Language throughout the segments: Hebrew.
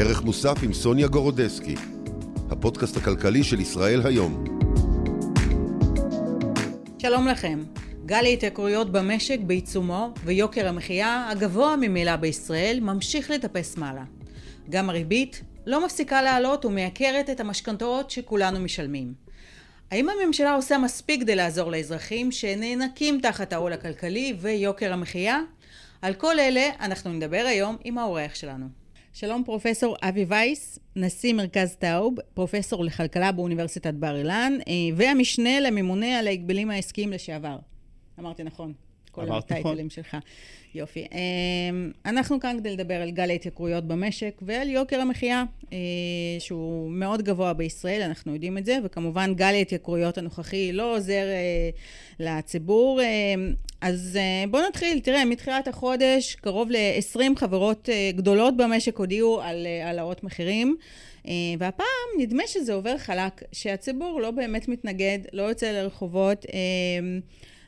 ערך מוסף עם סוניה גורודסקי, הפודקאסט הכלכלי של ישראל היום. שלום לכם. גל ההתייקרויות במשק בעיצומו, ויוקר המחיה הגבוה ממילא בישראל ממשיך לטפס מעלה. גם הריבית לא מפסיקה לעלות ומייקרת את המשכנתאות שכולנו משלמים. האם הממשלה עושה מספיק כדי לעזור לאזרחים שנאנקים תחת העול הכלכלי ויוקר המחיה? על כל אלה אנחנו נדבר היום עם האורח שלנו. שלום פרופסור אבי וייס, נשיא מרכז טאוב, פרופסור לכלכלה באוניברסיטת בר אילן, אה, והמשנה לממונה על ההגבלים העסקיים לשעבר. אמרתי נכון. כל הטייטלים נכון. שלך. יופי. אמ, אנחנו כאן כדי לדבר על גל ההתייקרויות במשק ועל יוקר המחיה, אה, שהוא מאוד גבוה בישראל, אנחנו יודעים את זה, וכמובן גל ההתייקרויות הנוכחי לא עוזר אה, לציבור. אמ, אז אה, בואו נתחיל. תראה, מתחילת החודש קרוב ל-20 חברות גדולות במשק הודיעו על העלאות מחירים. והפעם נדמה שזה עובר חלק, שהציבור לא באמת מתנגד, לא יוצא לרחובות.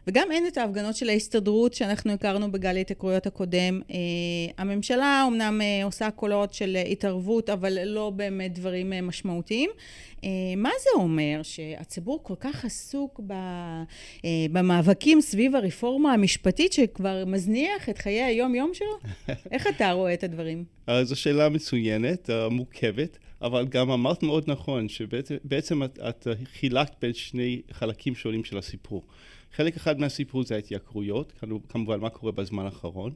וגם אין את ההפגנות של ההסתדרות שאנחנו הכרנו בגל ההתייקרויות הקודם. אה, הממשלה אומנם אה, עושה קולות של התערבות, אבל לא באמת דברים אה, משמעותיים. מה זה אומר? שהציבור כל כך עסוק במאבקים סביב הרפורמה המשפטית שכבר מזניח את חיי היום-יום שלו? איך אתה רואה את הדברים? זו שאלה מצוינת, מורכבת. אבל גם אמרת מאוד נכון, שבעצם את, את חילקת בין שני חלקים שונים של הסיפור. חלק אחד מהסיפור זה ההתייקרויות, כמובן מה קורה בזמן האחרון,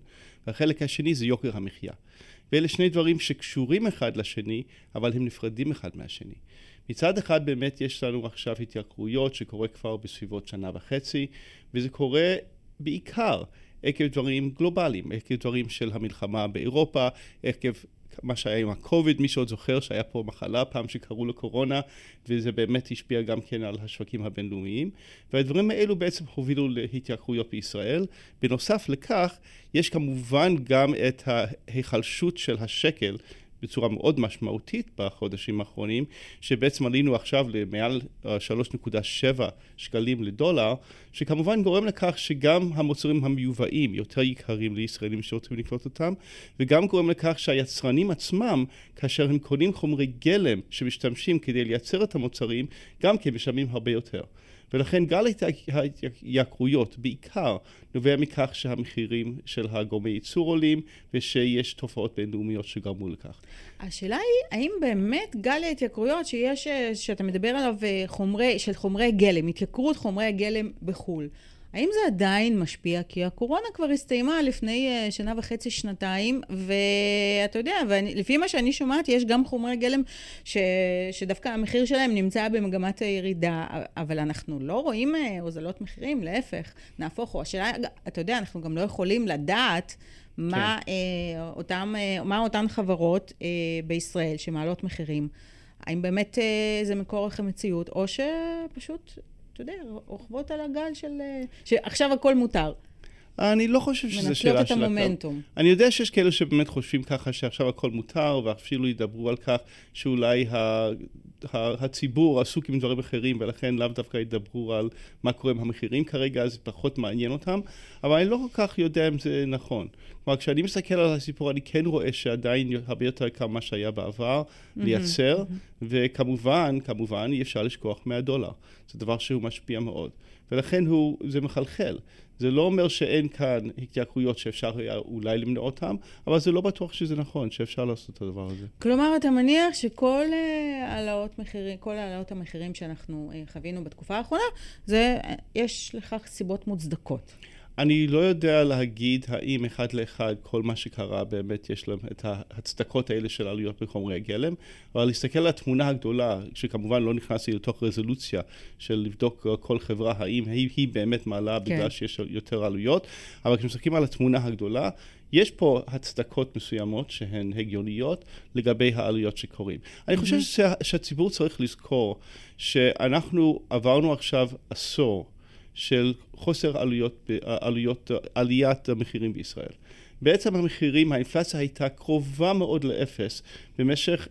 והחלק השני זה יוקר המחיה. ואלה שני דברים שקשורים אחד לשני, אבל הם נפרדים אחד מהשני. מצד אחד באמת יש לנו עכשיו התייקרויות שקורה כבר בסביבות שנה וחצי, וזה קורה בעיקר עקב דברים גלובליים, עקב דברים של המלחמה באירופה, עקב מה שהיה עם הקוביד, מי שעוד זוכר שהיה פה מחלה פעם שקראו לו קורונה, וזה באמת השפיע גם כן על השווקים הבינלאומיים. והדברים האלו בעצם הובילו להתייקרויות בישראל. בנוסף לכך, יש כמובן גם את ההיחלשות של השקל בצורה מאוד משמעותית בחודשים האחרונים, שבעצם עלינו עכשיו למעל 3.7 אה, שקלים לדולר, שכמובן גורם לכך שגם המוצרים המיובאים יותר יקרים לישראלים שרוצים לקנות אותם, וגם גורם לכך שהיצרנים עצמם, כאשר הם קונים חומרי גלם שמשתמשים כדי לייצר את המוצרים, גם כן משלמים הרבה יותר. ולכן גל ההתייקרויות בעיקר נובע מכך שהמחירים של הגורמי ייצור עולים ושיש תופעות בינלאומיות שגרמו לכך. השאלה היא, האם באמת גל ההתייקרויות שיש, שאתה מדבר עליו אה, חומרי, של חומרי גלם, התייקרות חומרי גלם בחו"ל, האם זה עדיין משפיע? כי הקורונה כבר הסתיימה לפני אה, שנה וחצי, שנתיים, ואתה יודע, ולפי מה שאני שומעת, יש גם חומרי גלם ש, שדווקא המחיר שלהם נמצא במגמת הירידה, אבל אנחנו לא רואים אה, הוזלות מחירים, להפך, נהפוך הוא. השאלה, אתה יודע, אנחנו גם לא יכולים לדעת מה, כן. אה, אותם, אה, מה אותן חברות אה, בישראל שמעלות מחירים. האם באמת אה, זה מכורח המציאות, או שפשוט אתה יודע, רוכבות על הגל של... אה, שעכשיו הכל מותר. אני לא חושב שזו שאלה של... מנצלות את המומנטום. אני יודע שיש כאלה שבאמת חושבים ככה שעכשיו הכל מותר, ואפילו ידברו על כך שאולי ה... הציבור עסוק עם דברים אחרים ולכן לאו דווקא ידברו על מה קורה עם המחירים כרגע, זה פחות מעניין אותם, אבל אני לא כל כך יודע אם זה נכון. כלומר, כשאני מסתכל על הסיפור, אני כן רואה שעדיין הרבה יותר יקר ממה שהיה בעבר לייצר, וכמובן, כמובן, אי אפשר לשכוח 100 דולר. זה דבר שהוא משפיע מאוד. ולכן הוא, זה מחלחל. זה לא אומר שאין כאן התייקרויות שאפשר היה אולי למנוע אותן, אבל זה לא בטוח שזה נכון, שאפשר לעשות את הדבר הזה. כלומר, אתה מניח שכל אה, העלאות מחירים, כל העלאות המחירים שאנחנו אה, חווינו בתקופה האחרונה, זה, אה, יש לכך סיבות מוצדקות. אני לא יודע להגיד האם אחד לאחד כל מה שקרה באמת יש להם את ההצדקות האלה של עלויות בחומרי הגלם, אבל להסתכל על התמונה הגדולה, שכמובן לא נכנסתי לתוך רזולוציה של לבדוק כל חברה האם היא, היא באמת מעלה כן. בגלל שיש יותר עלויות, אבל כשמסתכלים על התמונה הגדולה, יש פה הצדקות מסוימות שהן הגיוניות לגבי העלויות שקורים. אני חושב שה, שהציבור צריך לזכור שאנחנו עברנו עכשיו עשור של חוסר עלויות, עלויות, עליית המחירים בישראל. בעצם המחירים, האינפלציה הייתה קרובה מאוד לאפס במשך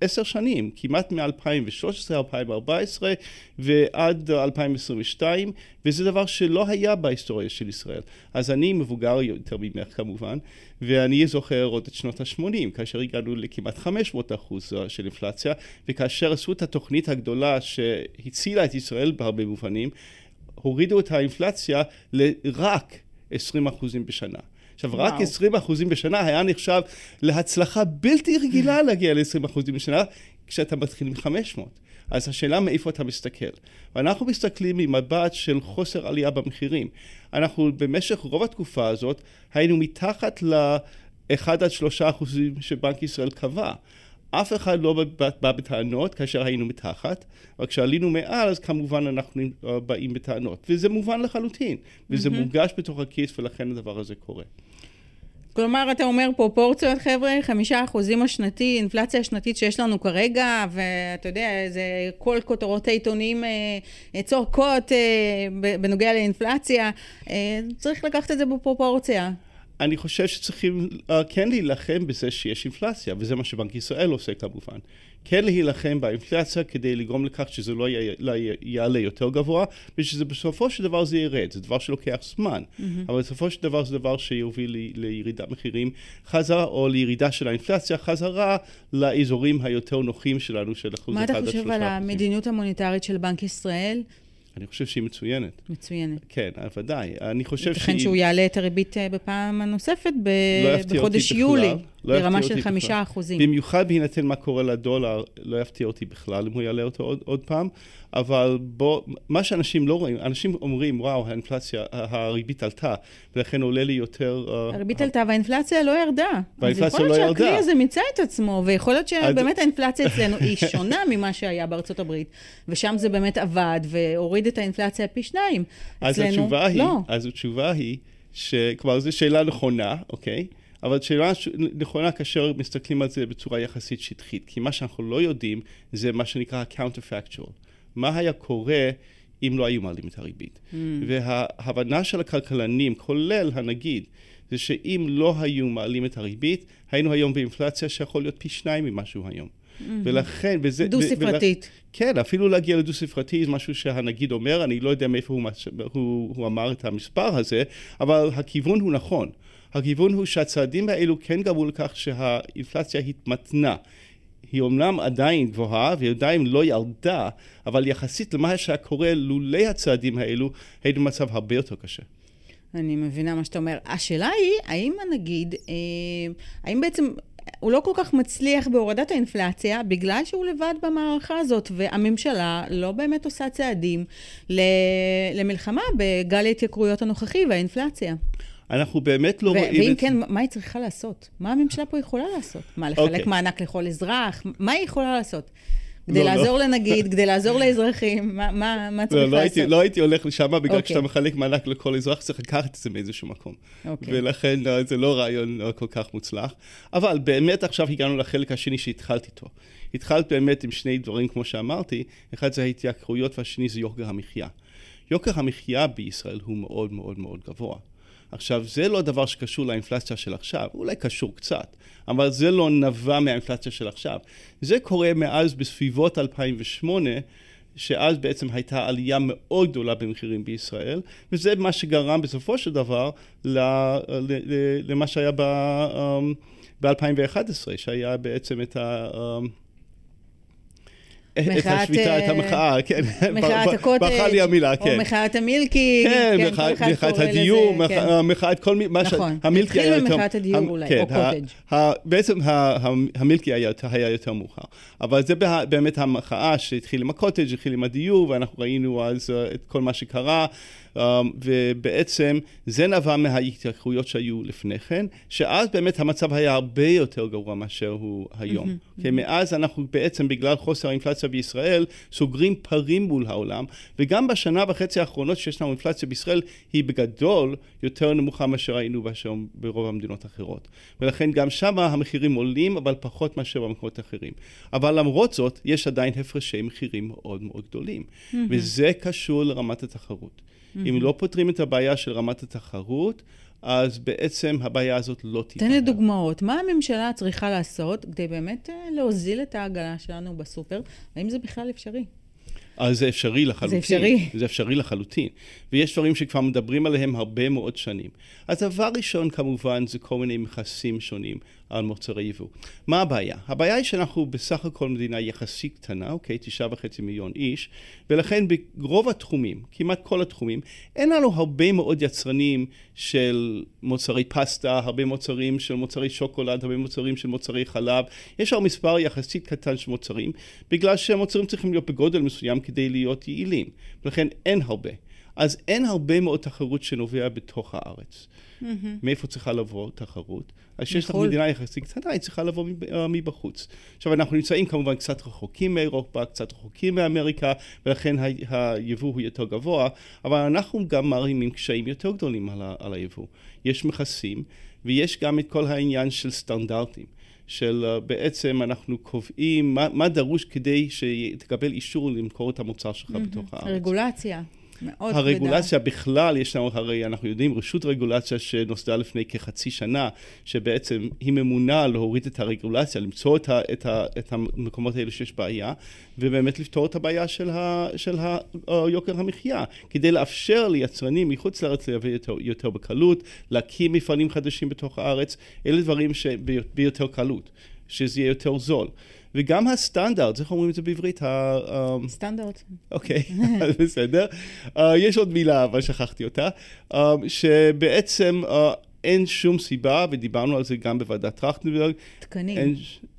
עשר שנים, כמעט מ-2013, 2014 ועד 2022, וזה דבר שלא היה בהיסטוריה של ישראל. אז אני מבוגר יותר ממך כמובן, ואני זוכר עוד את שנות ה-80, כאשר הגענו לכמעט 500 אחוז של אינפלציה, וכאשר עשו את התוכנית הגדולה שהצילה את ישראל בהרבה מובנים, הורידו את האינפלציה לרק 20 אחוזים בשנה. עכשיו, וואו. רק 20 אחוזים בשנה היה נחשב להצלחה בלתי רגילה להגיע ל-20 אחוזים בשנה, כשאתה מתחיל עם 500. אז השאלה מאיפה אתה מסתכל. ואנחנו מסתכלים ממבט של חוסר עלייה במחירים. אנחנו במשך רוב התקופה הזאת היינו מתחת ל-1 עד 3 אחוזים שבנק ישראל קבע. אף אחד לא בא בטענות כאשר היינו מתחת, אבל כשעלינו מעל אז כמובן אנחנו באים בטענות, וזה מובן לחלוטין, וזה mm-hmm. מורגש בתוך הכיס ולכן הדבר הזה קורה. כלומר, אתה אומר פרופורציות, חבר'ה, חמישה אחוזים השנתי, אינפלציה השנתית שיש לנו כרגע, ואתה יודע, זה כל כותרות העיתונים אה, צועקות אה, בנוגע לאינפלציה, אה, צריך לקחת את זה בפרופורציה. אני חושב שצריכים uh, כן להילחם בזה שיש אינפלציה, וזה מה שבנק ישראל עושה כמובן. כן להילחם באינפלציה כדי לגרום לכך שזה לא, לא יעלה יותר גבוה, ושזה בסופו של דבר זה ירד, זה דבר שלוקח זמן, mm-hmm. אבל בסופו של דבר זה דבר שיוביל לי, לירידת מחירים חזרה, או לירידה של האינפלציה חזרה לאזורים היותר נוחים שלנו של אחוז אחד עד שלושה אחוזים. מה אתה חושב על המדיניות המוניטרית של בנק ישראל? אני חושב שהיא מצוינת. מצוינת. כן, ודאי. אני חושב שהיא... ייתכן שהוא יעלה את הריבית אה, בפעם הנוספת ב... לא בחודש יולי, לא ברמה של חמישה אחוזים. במיוחד בהינתן מה קורה לדולר, לא יפתיע אותי בכלל אם הוא יעלה אותו עוד, עוד פעם, אבל בוא, מה שאנשים לא רואים, אנשים אומרים, וואו, האינפלציה, הריבית עלתה, ולכן עולה לי יותר... אה, הריבית עלתה והאינפלציה לא ירדה. והאינפלציה לא ירדה. אז יכול להיות שהכלי הזה מיצה את עצמו, ויכול להיות שבאמת האינפלציה אצלנו היא שונה ממה שהיה בארצות הברית, ושם זה באמת עבד, והוריד את האינפלציה פי שניים. אז התשובה היא, לא. אז התשובה היא, שכבר זו שאלה נכונה, אוקיי? אבל שאלה נכונה כאשר מסתכלים על זה בצורה יחסית שטחית, כי מה שאנחנו לא יודעים זה מה שנקרא counterfactual. מה היה קורה אם לא היו מעלים את הריבית. Mm. וההבנה של הכלכלנים, כולל הנגיד, זה שאם לא היו מעלים את הריבית, היינו היום באינפלציה שיכול להיות פי שניים ממה שהוא היום. Mm-hmm. ולכן, וזה... דו-ספרתית. ולה, כן, אפילו להגיע לדו-ספרתי זה משהו שהנגיד אומר, אני לא יודע מאיפה הוא, הוא, הוא אמר את המספר הזה, אבל הכיוון הוא נכון. הכיוון הוא שהצעדים האלו כן גרמו לכך שהאינפלציה התמתנה. היא אומנם עדיין גבוהה והיא עדיין לא ירדה, אבל יחסית למה שהיה קורה לולא הצעדים האלו, היינו במצב הרבה יותר קשה. אני מבינה מה שאתה אומר. השאלה היא, האם הנגיד, אה, האם בעצם הוא לא כל כך מצליח בהורדת האינפלציה בגלל שהוא לבד במערכה הזאת, והממשלה לא באמת עושה צעדים למלחמה בגל ההתייקרויות הנוכחי והאינפלציה. אנחנו באמת לא רואים את... ואם כן, מה היא צריכה לעשות? מה הממשלה פה יכולה לעשות? מה, לחלק okay. אוקיי. מענק לכל אזרח? מה היא יכולה לעשות? כדי לא, לא. לעזור לא. לנגיד, כדי לעזור לאזרחים, מה, מה, מה צריך לא, לא לעשות? הייתי, לא הייתי הולך לשם, בגלל okay. אוקיי. כשאתה מחלק מענק לכל אזרח, צריך לקחת את זה מאיזשהו מקום. Okay. אוקיי. ולכן לא, זה לא רעיון לא כל כך מוצלח. אבל באמת עכשיו הגענו לחלק השני שהתחלתי איתו. התחלת באמת עם שני דברים, כמו שאמרתי, אחד זה ההתייקרויות והשני זה יוקר המחיה. יוקר המחיה בישראל הוא מאוד מאוד מאוד גבוה. עכשיו, זה לא דבר שקשור לאינפלציה של עכשיו, אולי קשור קצת, אבל זה לא נבע מהאינפלציה של עכשיו. זה קורה מאז בסביבות 2008, שאז בעצם הייתה עלייה מאוד גדולה במחירים בישראל, וזה מה שגרם בסופו של דבר למה שהיה ב-2011, אמ, שהיה בעצם את ה... את השביתה, את המחאה, אה, כן. מחאת הקוטג', ברכה לי המילה, כן. או מחאת המילקי, כן, כן מחאת הדיור, כן. מחאת כל מיני, נכון, התחיל ממחאת הדיור אולי, כן, או קוטג'. בעצם המילקי היה יותר מאוחר, אבל זה באמת המחאה שהתחיל עם הקוטג', התחיל עם הדיור, ואנחנו ראינו אז אה, את כל מה שקרה. Um, ובעצם זה נבע מההתייקרויות שהיו לפני כן, שאז באמת המצב היה הרבה יותר גרוע מאשר הוא היום. Mm-hmm. Okay, mm-hmm. מאז אנחנו בעצם בגלל חוסר האינפלציה בישראל סוגרים פערים מול העולם, וגם בשנה וחצי האחרונות שיש לנו אינפלציה בישראל היא בגדול יותר נמוכה מאשר היינו באשר ברוב המדינות האחרות. ולכן גם שם המחירים עולים, אבל פחות מאשר במקומות אחרים. אבל למרות זאת, יש עדיין הפרשי מחירים מאוד מאוד גדולים, mm-hmm. וזה קשור לרמת התחרות. Mm-hmm. אם לא פותרים את הבעיה של רמת התחרות, אז בעצם הבעיה הזאת לא תיפתר. תן לי דוגמאות. מה הממשלה צריכה לעשות כדי באמת אה, להוזיל את העגלה שלנו בסופר? האם זה בכלל אפשרי? אז זה אפשרי לחלוטין. זה אפשרי. זה אפשרי לחלוטין. ויש דברים שכבר מדברים עליהם הרבה מאוד שנים. אז דבר ראשון כמובן זה כל מיני מכסים שונים על מוצרי יבוא. מה הבעיה? הבעיה היא שאנחנו בסך הכל מדינה יחסית קטנה, אוקיי? תשעה וחצי מיליון איש, ולכן ברוב התחומים, כמעט כל התחומים, אין לנו הרבה מאוד יצרנים של מוצרי פסטה, הרבה מוצרים של מוצרי שוקולד, הרבה מוצרים של מוצרי חלב. יש לנו מספר יחסית קטן של מוצרים, בגלל שהמוצרים צריכים להיות בגודל מסוים כדי להיות יעילים. ולכן אין הרבה. אז אין הרבה מאוד תחרות שנובע בתוך הארץ. Mm-hmm. מאיפה צריכה לבוא תחרות? אז כשיש לך מדינה יחסית קטנה, היא צריכה לבוא אה, מבחוץ. עכשיו, אנחנו נמצאים כמובן קצת רחוקים מאירופה, קצת רחוקים מאמריקה, ולכן היבוא הוא יותר גבוה, אבל אנחנו גם מערימים קשיים יותר גדולים על, ה- על היבוא. יש מכסים, ויש גם את כל העניין של סטנדרטים. של uh, בעצם אנחנו קובעים מה, מה דרוש כדי שתקבל אישור למכור את המוצר שלך mm-hmm. בתוך הארץ. רגולציה. מאוד הרגולציה כבדה. בכלל, יש לנו, הרי אנחנו יודעים, רשות רגולציה שנוסדה לפני כחצי שנה, שבעצם היא ממונה להוריד את הרגולציה, למצוא את, ה, את, ה, את המקומות האלה שיש בעיה, ובאמת לפתור את הבעיה של, ה, של ה, יוקר המחיה, כדי לאפשר ליצרנים מחוץ לארץ לייבא יותר, יותר בקלות, להקים מפעלים חדשים בתוך הארץ, אלה דברים שביותר קלות, שזה יהיה יותר זול. וגם הסטנדרט, איך אומרים את זה בעברית? סטנדרט. אוקיי, בסדר. אה, יש עוד מילה, אבל שכחתי אותה, אה, שבעצם אה, אין שום סיבה, ודיברנו על זה גם בוועדת טרכטנברג. תקנים.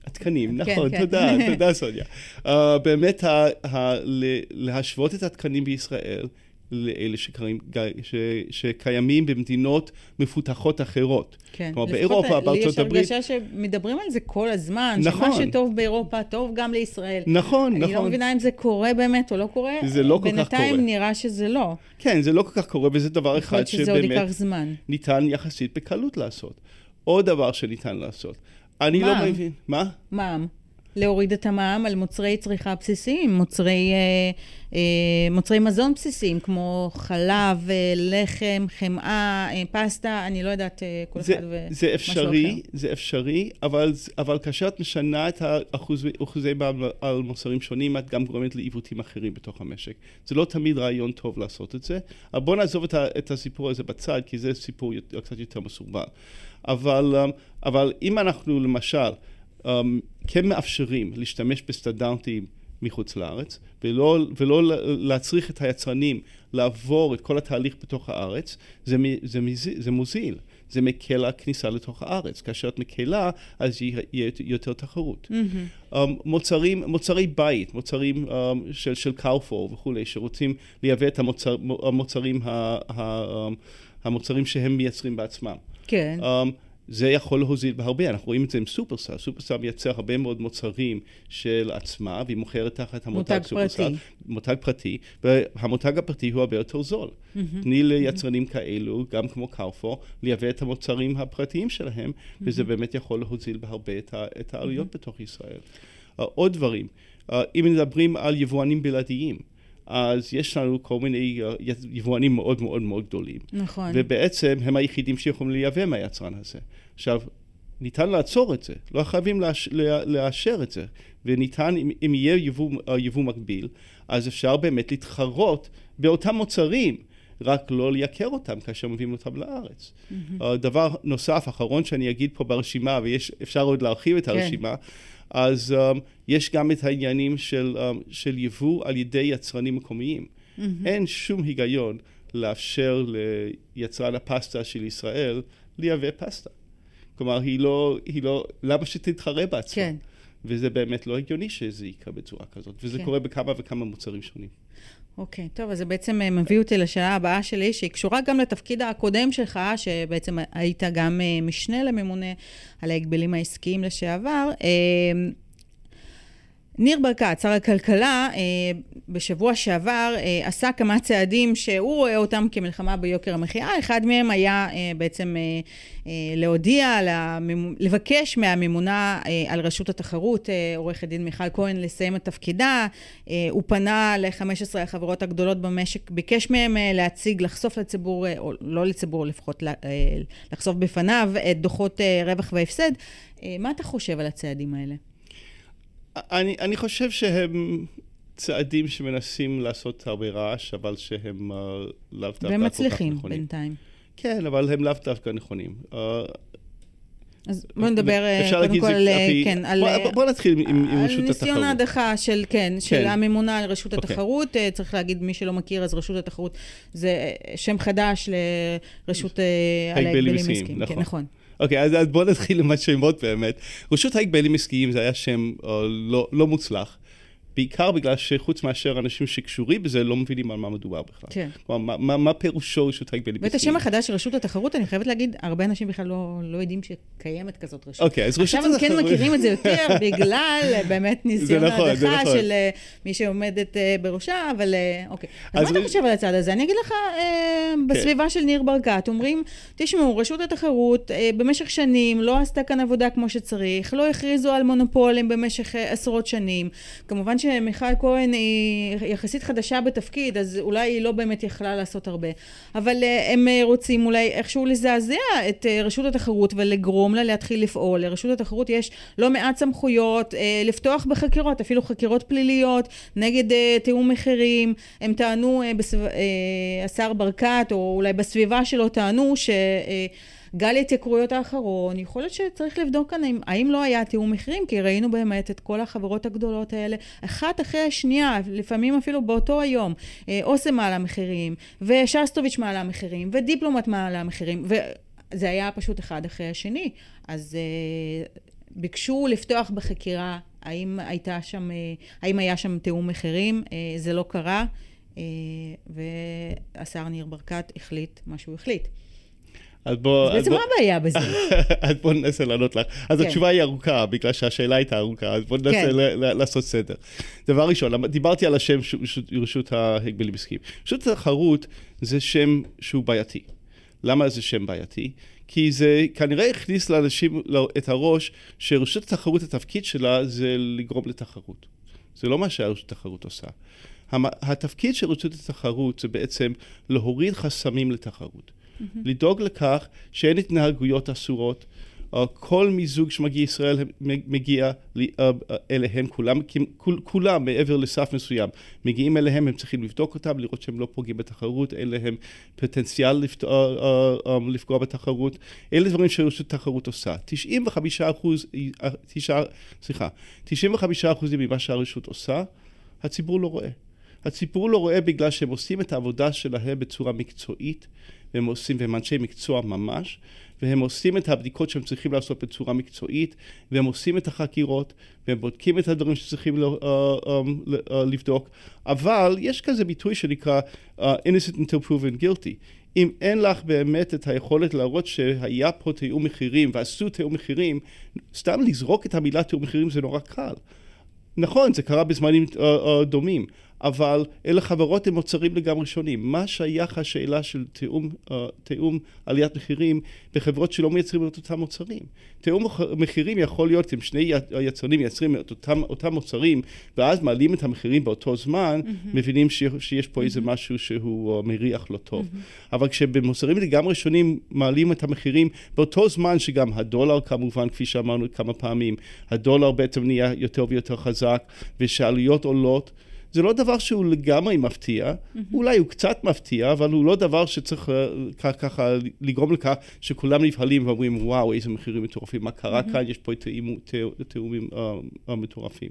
התקנים, כן, נכון, כן. תודה, תודה סוניה. באמת להשוות את התקנים בישראל לאלה שקרים, ש, שקיימים במדינות מפותחות אחרות. כן. כלומר, באירופה, בארצות הברית... לי יש הרגשה שמדברים על זה כל הזמן, נכון. שמה שטוב באירופה, טוב גם לישראל. נכון, אני נכון. אני לא מבינה אם זה קורה באמת או לא קורה. זה לא כל כך קורה. בינתיים נראה שזה לא. כן, זה לא כל כך קורה, וזה דבר אחד שבאמת... זמן. ניתן יחסית בקלות לעשות. עוד דבר שניתן לעשות. אני לא מבין. מה? מע"מ. להוריד את המע"מ על מוצרי צריכה בסיסיים, מוצרי, אה, אה, מוצרי מזון בסיסיים, כמו חלב, אה, לחם, חמאה, אה, פסטה, אני לא יודעת, אה, כל זה, אחד ומשהו אפשרי, זה אפשרי, אבל, אבל כאשר את משנה את האחוזי מע"מ על מוצרים שונים, את גם גורמת לעיוותים אחרים בתוך המשק. זה לא תמיד רעיון טוב לעשות את זה, אבל בואו נעזוב את, ה, את הסיפור הזה בצד, כי זה סיפור קצת יותר מסורבל. אבל, אה, אבל אם אנחנו למשל, um, כן מאפשרים להשתמש בסטנדרטים מחוץ לארץ, ולא, ולא להצריך את היצרנים לעבור את כל התהליך בתוך הארץ, זה, זה, זה מוזיל. זה מקל הכניסה לתוך הארץ. כאשר את מקלה, אז יהיה יותר תחרות. Mm-hmm. Um, מוצרים, מוצרי בית, מוצרים um, של, של קאופור וכולי, שרוצים לייבא את המוצר, המוצרים, ה, ה, um, המוצרים שהם מייצרים בעצמם. כן. Um, זה יכול להוזיל בהרבה, אנחנו רואים את זה עם סופרסל, סופרסל מייצר הרבה מאוד מוצרים של עצמה, והיא מוכרת תחת המותג מותג סופרסל, פרטי. מותג פרטי, והמותג הפרטי הוא הרבה יותר זול. Mm-hmm. תני ליצרנים mm-hmm. כאלו, גם כמו קרפור, לייבא את המוצרים הפרטיים שלהם, mm-hmm. וזה באמת יכול להוזיל בהרבה את, ה, את העלויות. בתוך ישראל. Uh, עוד דברים, uh, אם מדברים על יבואנים בלעדיים, אז יש לנו כל מיני uh, יבואנים מאוד מאוד מאוד גדולים. נכון. ובעצם הם היחידים שיכולים לייבא מהיצרן הזה. עכשיו, ניתן לעצור את זה, לא חייבים לאש, לאשר את זה, וניתן, אם, אם יהיה יבוא, uh, יבוא מקביל, אז אפשר באמת להתחרות באותם מוצרים, רק לא לייקר אותם כאשר מביאים אותם לארץ. Mm-hmm. דבר נוסף, אחרון שאני אגיד פה ברשימה, ואפשר עוד להרחיב את כן. אז um, יש גם את העניינים של, um, של יבוא על ידי יצרנים מקומיים. Mm-hmm. אין שום היגיון לאפשר ליצרן הפסטה של ישראל לייבא פסטה. כלומר, היא לא, היא לא, למה שתתחרה בעצמה? כן. וזה באמת לא הגיוני שזה יקרה בצורה כזאת, וזה כן. קורה בכמה וכמה מוצרים שונים. אוקיי, okay, טוב, אז זה בעצם אה, מביא אותי לשאלה הבאה שלי, שהיא קשורה גם לתפקיד הקודם שלך, שבעצם היית גם אה, משנה לממונה על ההגבלים העסקיים לשעבר. ניר ברקת, שר הכלכלה, אה, בשבוע שעבר אה, עשה כמה צעדים שהוא רואה אותם כמלחמה ביוקר המחיה. אחד מהם היה אה, בעצם להודיע, לבקש מהממונה על רשות התחרות, עורכת דין מיכל כהן, לסיים את תפקידה. הוא פנה ל-15 החברות הגדולות במשק, ביקש מהם להציג, לחשוף לציבור, או לא לציבור לפחות, לחשוף בפניו את דוחות רווח והפסד. מה אתה חושב על הצעדים האלה? אני, אני חושב שהם צעדים שמנסים לעשות הרבה רעש, אבל שהם uh, לאו דווקא כל כך נכונים. והם מצליחים בינתיים. כן, אבל הם לאו דווקא נכונים. Uh, אז בוא נדבר קודם כל על, כן, על... בוא, בוא נתחיל עם, עם רשות התחרות. על ניסיון ההדחה של, כן, של כן. הממונה על רשות okay. אוקיי. התחרות. צריך להגיד, מי שלא מכיר, אז רשות התחרות זה שם חדש לרשות על ההגבלים עסקיים. כן, נכון. כן, נכון. אוקיי, אז, בואו נתחיל עם השמות באמת. רשות ההגבלים עסקיים זה היה שם uh, לא, לא מוצלח. בעיקר בגלל שחוץ מאשר אנשים שקשורים בזה, לא מבינים על מה מדובר בכלל. כן. כלומר, מה, מה, מה פירושו רשות ההגבלים עסקיים? ואת השם החדש של רשות התחרות, אני חייבת להגיד, הרבה אנשים בכלל לא, לא יודעים שקיימת כזאת רשות. אוקיי, אז רשות התחרות... עכשיו הם כן מכירים את זה יותר, בגלל באמת ניסיון נכון, ההדחה נכון. של uh, מי שעומדת uh, בראשה, אבל uh, אוקיי. אז, אז מה אתה חושב על הצד הזה? אני אגיד לך, uh, בסביבה כן. של ניר ברקת, אומרים, תשמעו, רשות התחרות במשך שנים לא עשתה כאן עבודה כמו שצריך, לא הכריזו על מונופולים במשך עשרות שנים. כמובן שמיכל כהן היא יחסית חדשה בתפקיד, אז אולי היא לא באמת יכלה לעשות הרבה. אבל uh, הם uh, רוצים אולי איכשהו לזעזע את uh, רשות התחרות ולגרום לה להתחיל לפעול. לרשות התחרות יש לא מעט סמכויות לפתוח בחקירות, אפילו חקירות פליליות נגד תיאום מחירים. הם טענו, בסב... השר ברקת, או אולי בסביבה שלו טענו ש... גל ההתייקרויות האחרון, יכול להיות שצריך לבדוק כאן האם, האם לא היה תיאום מחירים, כי ראינו באמת את כל החברות הגדולות האלה, אחת אחרי השנייה, לפעמים אפילו באותו היום, אה, אוסם מעלה מחירים, ושסטוביץ' מעלה מחירים, ודיפלומט מעלה מחירים, וזה היה פשוט אחד אחרי השני. אז אה, ביקשו לפתוח בחקירה האם הייתה שם, אה, האם היה שם תיאום מחירים, זה לא קרה, והשר ניר ברקת החליט מה שהוא החליט. אז בוא... אז בעצם מה הבעיה בזה? אז בוא ננסה לענות לך. אז כן. התשובה היא ארוכה, בגלל שהשאלה הייתה ארוכה, אז בוא ננסה כן. לעשות סדר. דבר ראשון, דיברתי על השם רשות ההגבלים עסקיים. רשות התחרות זה שם שהוא בעייתי. למה זה שם בעייתי? כי זה כנראה הכניס לאנשים את הראש שרשות התחרות, התפקיד שלה זה לגרום לתחרות. זה לא מה שהרשות התחרות עושה. התפקיד של רשות התחרות זה בעצם להוריד חסמים לתחרות. Mm-hmm. לדאוג לכך שאין התנהגויות אסורות. Uh, כל מיזוג שמגיע ישראל מגיע uh, אליהם, כולם, כולם מעבר לסף מסוים, מגיעים אליהם, הם צריכים לבדוק אותם, לראות שהם לא פוגעים בתחרות, אין להם פוטנציאל לפת... um, לפגוע בתחרות. אלה דברים שרשות התחרות עושה. 95 אחוז, סליחה, 95 אחוזים ממה שהרשות עושה, הציבור לא רואה. הציבור לא רואה בגלל שהם עושים את העבודה שלהם בצורה מקצועית, והם עושים, והם אנשי מקצוע ממש, והם עושים את הבדיקות שהם צריכים לעשות בצורה מקצועית, והם עושים את החקירות, והם בודקים את הדברים שצריכים uh, uh, uh, לבדוק, אבל יש כזה ביטוי שנקרא uh, innocent until proven guilty. אם אין לך באמת את היכולת להראות שהיה פה תיאום מחירים ועשו תיאום מחירים, סתם לזרוק את המילה תיאום מחירים זה נורא קל. נכון, זה קרה בזמנים uh, uh, דומים, אבל אלה חברות עם מוצרים לגמרי שונים. מה שייך השאלה של תיאום, uh, תיאום עליית מחירים בחברות שלא מייצרים את אותם מוצרים? תיאום מחירים יכול להיות אם שני יצרנים מייצרים את אותם, אותם מוצרים ואז מעלים את המחירים באותו זמן, mm-hmm. מבינים ש, שיש פה mm-hmm. איזה משהו שהוא uh, מריח לא טוב. Mm-hmm. אבל כשבמוצרים לגמרי שונים מעלים את המחירים באותו זמן שגם הדולר כמובן, כפי שאמרנו כמה פעמים, הדולר בעצם נהיה יותר ויותר חזק ושעלויות עולות זה לא דבר שהוא לגמרי מפתיע, mm-hmm. אולי הוא קצת מפתיע, אבל הוא לא דבר שצריך אה, ככה לגרום לכך שכולם נבהלים ואומרים, וואו, איזה מחירים מטורפים, מה קרה mm-hmm. כאן, יש פה תיאומים uh, מטורפים.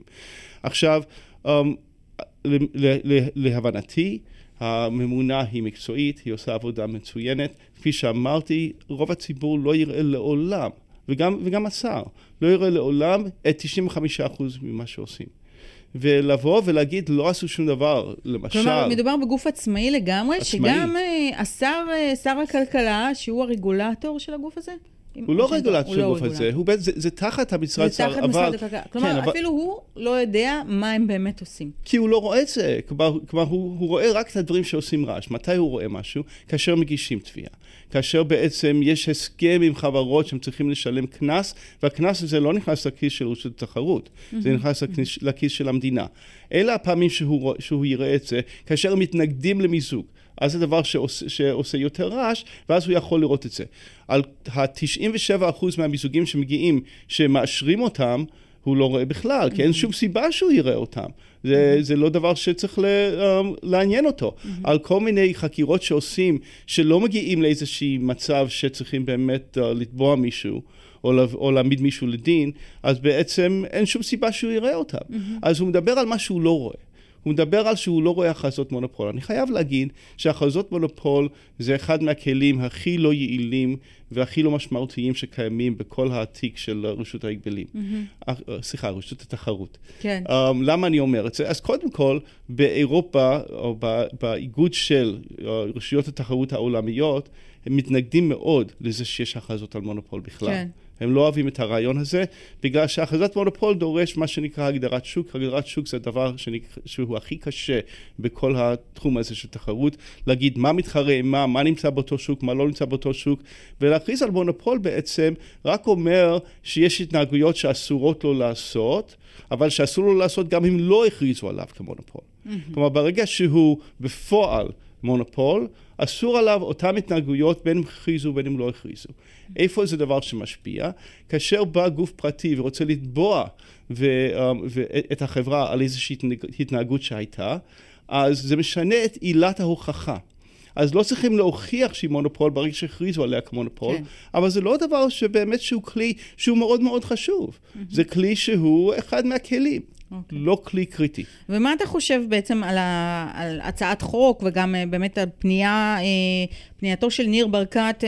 עכשיו, um, להבנתי, הממונה היא מקצועית, היא עושה עבודה מצוינת. כפי שאמרתי, רוב הציבור לא יראה לעולם, וגם, וגם השר, לא יראה לעולם את 95% ממה שעושים. ולבוא ולהגיד לא עשו שום דבר, למשל... כלומר, מדובר בגוף עצמאי לגמרי, עצמאי. שגם uh, השר, uh, שר הכלכלה, שהוא הרגולטור של הגוף הזה, הוא לא רגולטור של לא הגוף הזה, הוא בעצם, זה, זה תחת המשרד זה תחת משרד הכלכלה. כלומר, כן, אפילו אבל... הוא לא יודע מה הם באמת עושים. כי הוא לא רואה את זה. כלומר, כלומר הוא, הוא רואה רק את הדברים שעושים רעש. מתי הוא רואה משהו? כאשר מגישים תביעה. כאשר בעצם יש הסכם עם חברות שהם צריכים לשלם קנס, והקנס הזה לא נכנס לכיס של רשות התחרות, mm-hmm. זה נכנס לכיס, לכיס של המדינה. אלה הפעמים שהוא, שהוא יראה את זה, כאשר מתנגדים למיזוג. אז זה דבר שעושה, שעושה יותר רעש, ואז הוא יכול לראות את זה. על ה-97% מהמיזוגים שמגיעים, שמאשרים אותם, הוא לא רואה בכלל, כי אין שום סיבה שהוא יראה אותם. זה, זה לא דבר שצריך ל, um, לעניין אותו. על כל מיני חקירות שעושים, שלא מגיעים לאיזשהו מצב שצריכים באמת uh, לתבוע מישהו. או, או להעמיד מישהו לדין, אז בעצם אין שום סיבה שהוא יראה אותם. Mm-hmm. אז הוא מדבר על מה שהוא לא רואה. הוא מדבר על שהוא לא רואה הכרזות מונופול. אני חייב להגיד שהכרזות מונופול זה אחד מהכלים הכי לא יעילים והכי לא משמעותיים שקיימים בכל התיק של רשות ההגבלים. Mm-hmm. סליחה, רשות התחרות. כן. Um, למה אני אומר את זה? אז קודם כל, באירופה, או באיגוד של רשויות התחרות העולמיות, הם מתנגדים מאוד לזה שיש הכרזות על מונופול בכלל. כן. הם לא אוהבים את הרעיון הזה, בגלל שהכרזת מונופול דורש מה שנקרא הגדרת שוק. הגדרת שוק זה הדבר שנק... שהוא הכי קשה בכל התחום הזה של תחרות, להגיד מה מתחרה עם מה, מה נמצא באותו שוק, מה לא נמצא באותו שוק, ולהכריז על מונופול בעצם רק אומר שיש התנהגויות שאסורות לו לעשות, אבל שאסור לו לעשות גם אם לא הכריזו עליו כמונופול. Mm-hmm. כלומר, ברגע שהוא בפועל מונופול, אסור עליו אותן התנהגויות בין אם הכריזו ובין אם לא הכריזו. איפה זה דבר שמשפיע? כאשר בא גוף פרטי ורוצה לתבוע ו, um, את החברה על איזושהי התנהגות שהייתה, אז זה משנה את עילת ההוכחה. אז לא צריכים להוכיח שהיא מונופול ברגע שהכריזו עליה כמונופול, כן. אבל זה לא דבר שבאמת שהוא כלי שהוא מאוד מאוד חשוב. Mm-hmm. זה כלי שהוא אחד מהכלים. Okay. אוקיי. לא כלי קריטי. ומה אתה חושב בעצם על, ה, על הצעת חוק, וגם uh, באמת על פנייה, uh, פנייתו של ניר ברקת uh,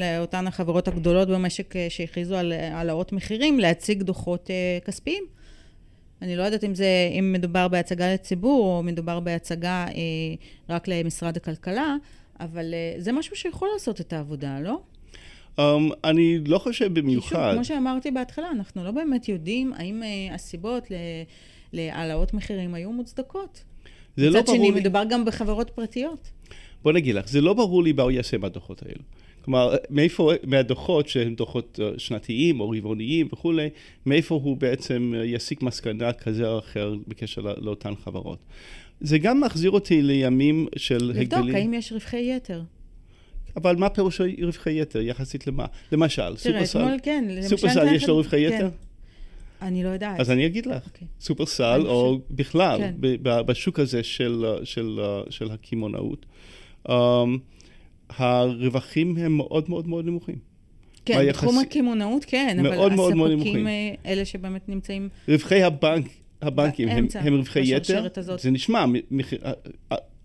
לאותן החברות הגדולות במשק שהכריזו על העלאות מחירים, להציג דוחות כספיים? אני לא יודעת אם זה, אם מדובר בהצגה לציבור, או מדובר בהצגה רק למשרד הכלכלה, אבל זה משהו שיכול לעשות את העבודה, לא? Um, אני לא חושב במיוחד. שוב, כמו שאמרתי בהתחלה, אנחנו לא באמת יודעים האם uh, הסיבות להעלאות מחירים היו מוצדקות. זה לא ברור לי... מצד שני, מדובר גם בחברות פרטיות. בוא נגיד לך, זה לא ברור לי מה הוא יעשה מהדוחות האלו. כלומר, מאיפה, מהדוחות שהם דוחות אה, שנתיים או רבעוניים וכולי, מאיפה הוא בעצם אה, יסיק מסקנה כזה או אחר בקשר לאותן חברות. זה גם מחזיר אותי לימים של הגבלים. לבדוק האם יש רווחי יתר. אבל מה פירוש רווחי יתר יחסית למה? למשל, סופרסל. כן. סופרסל יש לו רווחי כן. יתר? אני לא יודעת. אז אני אגיד לך. Okay. אוקיי. סופרסל, או חושב... בכלל, כן. בשוק הזה של, של, של הקמעונאות, um, הרווחים הם מאוד מאוד מאוד נמוכים. כן, בתחום הקמעונאות כן, אבל מאוד הספקים אה, אלה שבאמת נמצאים... רווחי הבנק, הבנקים הם, הם רווחי יתר, הזאת. זה נשמע, מחיר,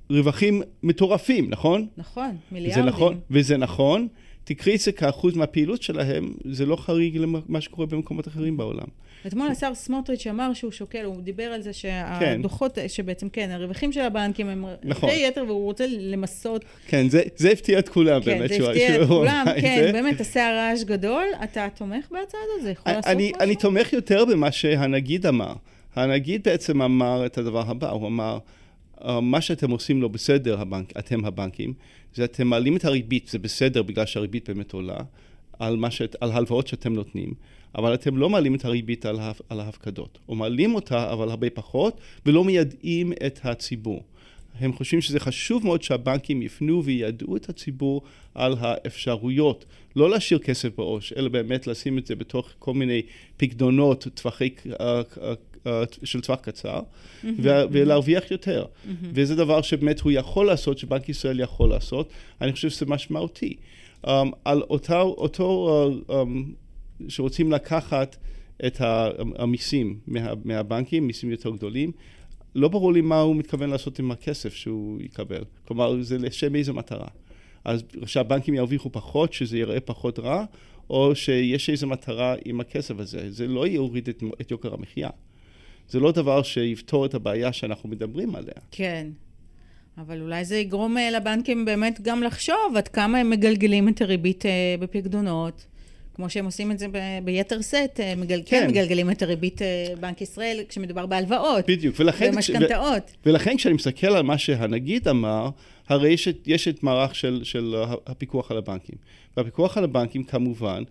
רווחים מטורפים, נכון? נכון, מיליארדים. זה נכון, וזה נכון. תקחי את זה כאחוז מהפעילות שלהם, זה לא חריג למה שקורה במקומות אחרים בעולם. אתמול השר סמוטריץ' אמר שהוא שוקל, הוא דיבר על זה שהדוחות, כן. שבעצם כן, הרווחים של הבנקים הם נכון. רווחי יתר, והוא רוצה למסות. כן, זה, זה הפתיע את כולם כן, באמת. כן, זה הפתיע את כולם, כן, באמת עשה רעש גדול. אתה תומך בהצעה הזאת? זה יכול לעשות אני, משהו? אני תומך יותר במה שהנגיד אמר. הנגיד בעצם אמר את הדבר הבא, הוא אמר, מה שאתם עושים לא בסדר, הבנק, אתם הבנקים, זה אתם מעלים את הריבית, זה בסדר בגלל שהריבית באמת עולה, על, שאת, על הלוואות שאתם נותנים, אבל אתם לא מעלים את הריבית על, על ההפקדות, או מעלים אותה אבל הרבה פחות, ולא מיידעים את הציבור. הם חושבים שזה חשוב מאוד שהבנקים יפנו ויידעו את הציבור על האפשרויות. לא להשאיר כסף בעו"ש, אלא באמת לשים את זה בתוך כל מיני פקדונות, טווחי אה, אה, אה, של טווח קצר, mm-hmm, ולהרוויח יותר. Mm-hmm. וזה דבר שבאמת הוא יכול לעשות, שבנק ישראל יכול לעשות, אני חושב שזה משמעותי. Um, על אותו, אותו uh, um, שרוצים לקחת את המיסים מה, מהבנקים, מיסים יותר גדולים, לא ברור לי מה הוא מתכוון לעשות עם הכסף שהוא יקבל. כלומר, זה לשם איזה מטרה. אז שהבנקים ירוויחו פחות, שזה יראה פחות רע, או שיש איזו מטרה עם הכסף הזה. זה לא יוריד את, את יוקר המחיה. זה לא דבר שיפתור את הבעיה שאנחנו מדברים עליה. כן. אבל אולי זה יגרום אה, לבנקים באמת גם לחשוב עד כמה הם מגלגלים את הריבית אה, בפקדונות. כמו שהם עושים את זה ב- ביתר שאת, אה, מגל... כן. כן. מגלגלים את הריבית בנק ישראל כשמדובר בהלוואות. בדיוק, ולכן... ומשכנתאות. ו- ולכן כשאני מסתכל על מה שהנגיד אמר, הרי יש את, יש את מערך של, של הפיקוח על הבנקים. והפיקוח על הבנקים כמובן,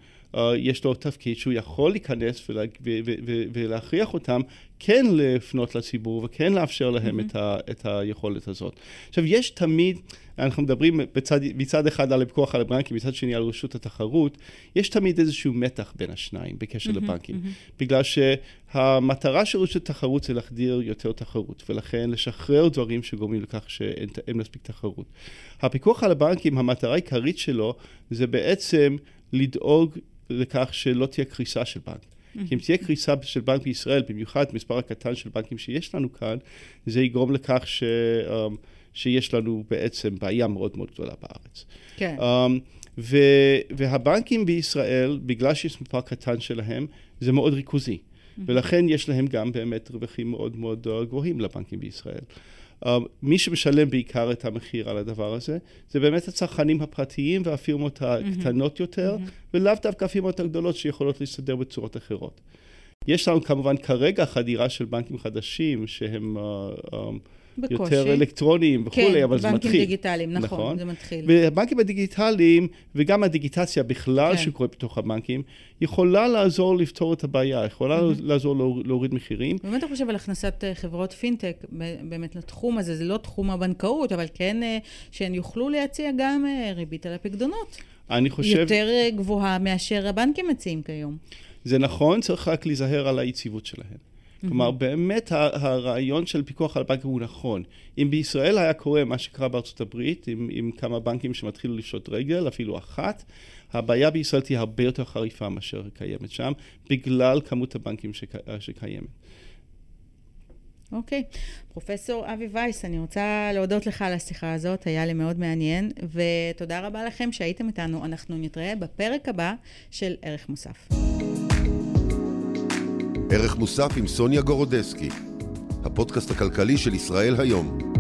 יש לו תפקיד שהוא יכול להיכנס ולה, ו, ו, ו, ולהכריח אותם כן לפנות לציבור וכן לאפשר להם mm-hmm. את, ה, את היכולת הזאת. עכשיו, יש תמיד, אנחנו מדברים בצד, מצד אחד על הפיקוח על הבנקים, מצד שני על רשות התחרות, יש תמיד איזשהו מתח בין השניים בקשר mm-hmm, לבנקים. Mm-hmm. בגלל שהמטרה של רשות התחרות זה להחדיר יותר תחרות, ולכן לשחרר דברים שגורמים לכך שאין מספיק תחרות. הפיקוח על הבנקים, המטרה העיקרית שלו זה בעצם לדאוג לכך שלא תהיה קריסה של בנק. Mm-hmm. כי אם תהיה קריסה של בנק בישראל, במיוחד מספר הקטן של בנקים שיש לנו כאן, זה יגרום לכך ש, um, שיש לנו בעצם בעיה מאוד מאוד גדולה בארץ. כן. Um, ו, והבנקים בישראל, בגלל שיש מספר קטן שלהם, זה מאוד ריכוזי. Mm-hmm. ולכן יש להם גם באמת רווחים מאוד מאוד uh, גבוהים לבנקים בישראל. Uh, מי שמשלם בעיקר את המחיר על הדבר הזה, זה באמת הצרכנים הפרטיים והפירמות הקטנות יותר. ולאו דווקא הפירמות הגדולות שיכולות להסתדר בצורות אחרות. יש לנו כמובן כרגע חדירה של בנקים חדשים שהם... Uh, um, בקושי. יותר אלקטרוניים וכולי, כן, אבל זה מתחיל. כן, בנקים דיגיטליים, נכון, נכון, זה מתחיל. והבנקים הדיגיטליים, וגם הדיגיטציה בכלל כן. שקורה בתוך הבנקים, יכולה לעזור לפתור את הבעיה, יכולה mm-hmm. לעזור להוריד מחירים. באמת אתה חושב על הכנסת אה, חברות פינטק באמת לתחום הזה, זה לא תחום הבנקאות, אבל כן אה, שהן יוכלו להציע גם אה, ריבית על הפקדונות. אני חושב... יותר גבוהה מאשר הבנקים מציעים כיום. זה נכון, צריך רק להיזהר על היציבות שלהן. כלומר, באמת הרעיון של פיקוח על הבנקים הוא נכון. אם בישראל היה קורה מה שקרה בארצות הברית, עם, עם כמה בנקים שמתחילו לפשוט רגל, אפילו אחת, הבעיה בישראל תהיה הרבה יותר חריפה מאשר קיימת שם, בגלל כמות הבנקים שק, שקיימת. אוקיי. Okay. פרופסור אבי וייס, אני רוצה להודות לך על השיחה הזאת, היה לי מאוד מעניין, ותודה רבה לכם שהייתם איתנו. אנחנו נתראה בפרק הבא של ערך מוסף. ערך מוסף עם סוניה גורודסקי, הפודקאסט הכלכלי של ישראל היום.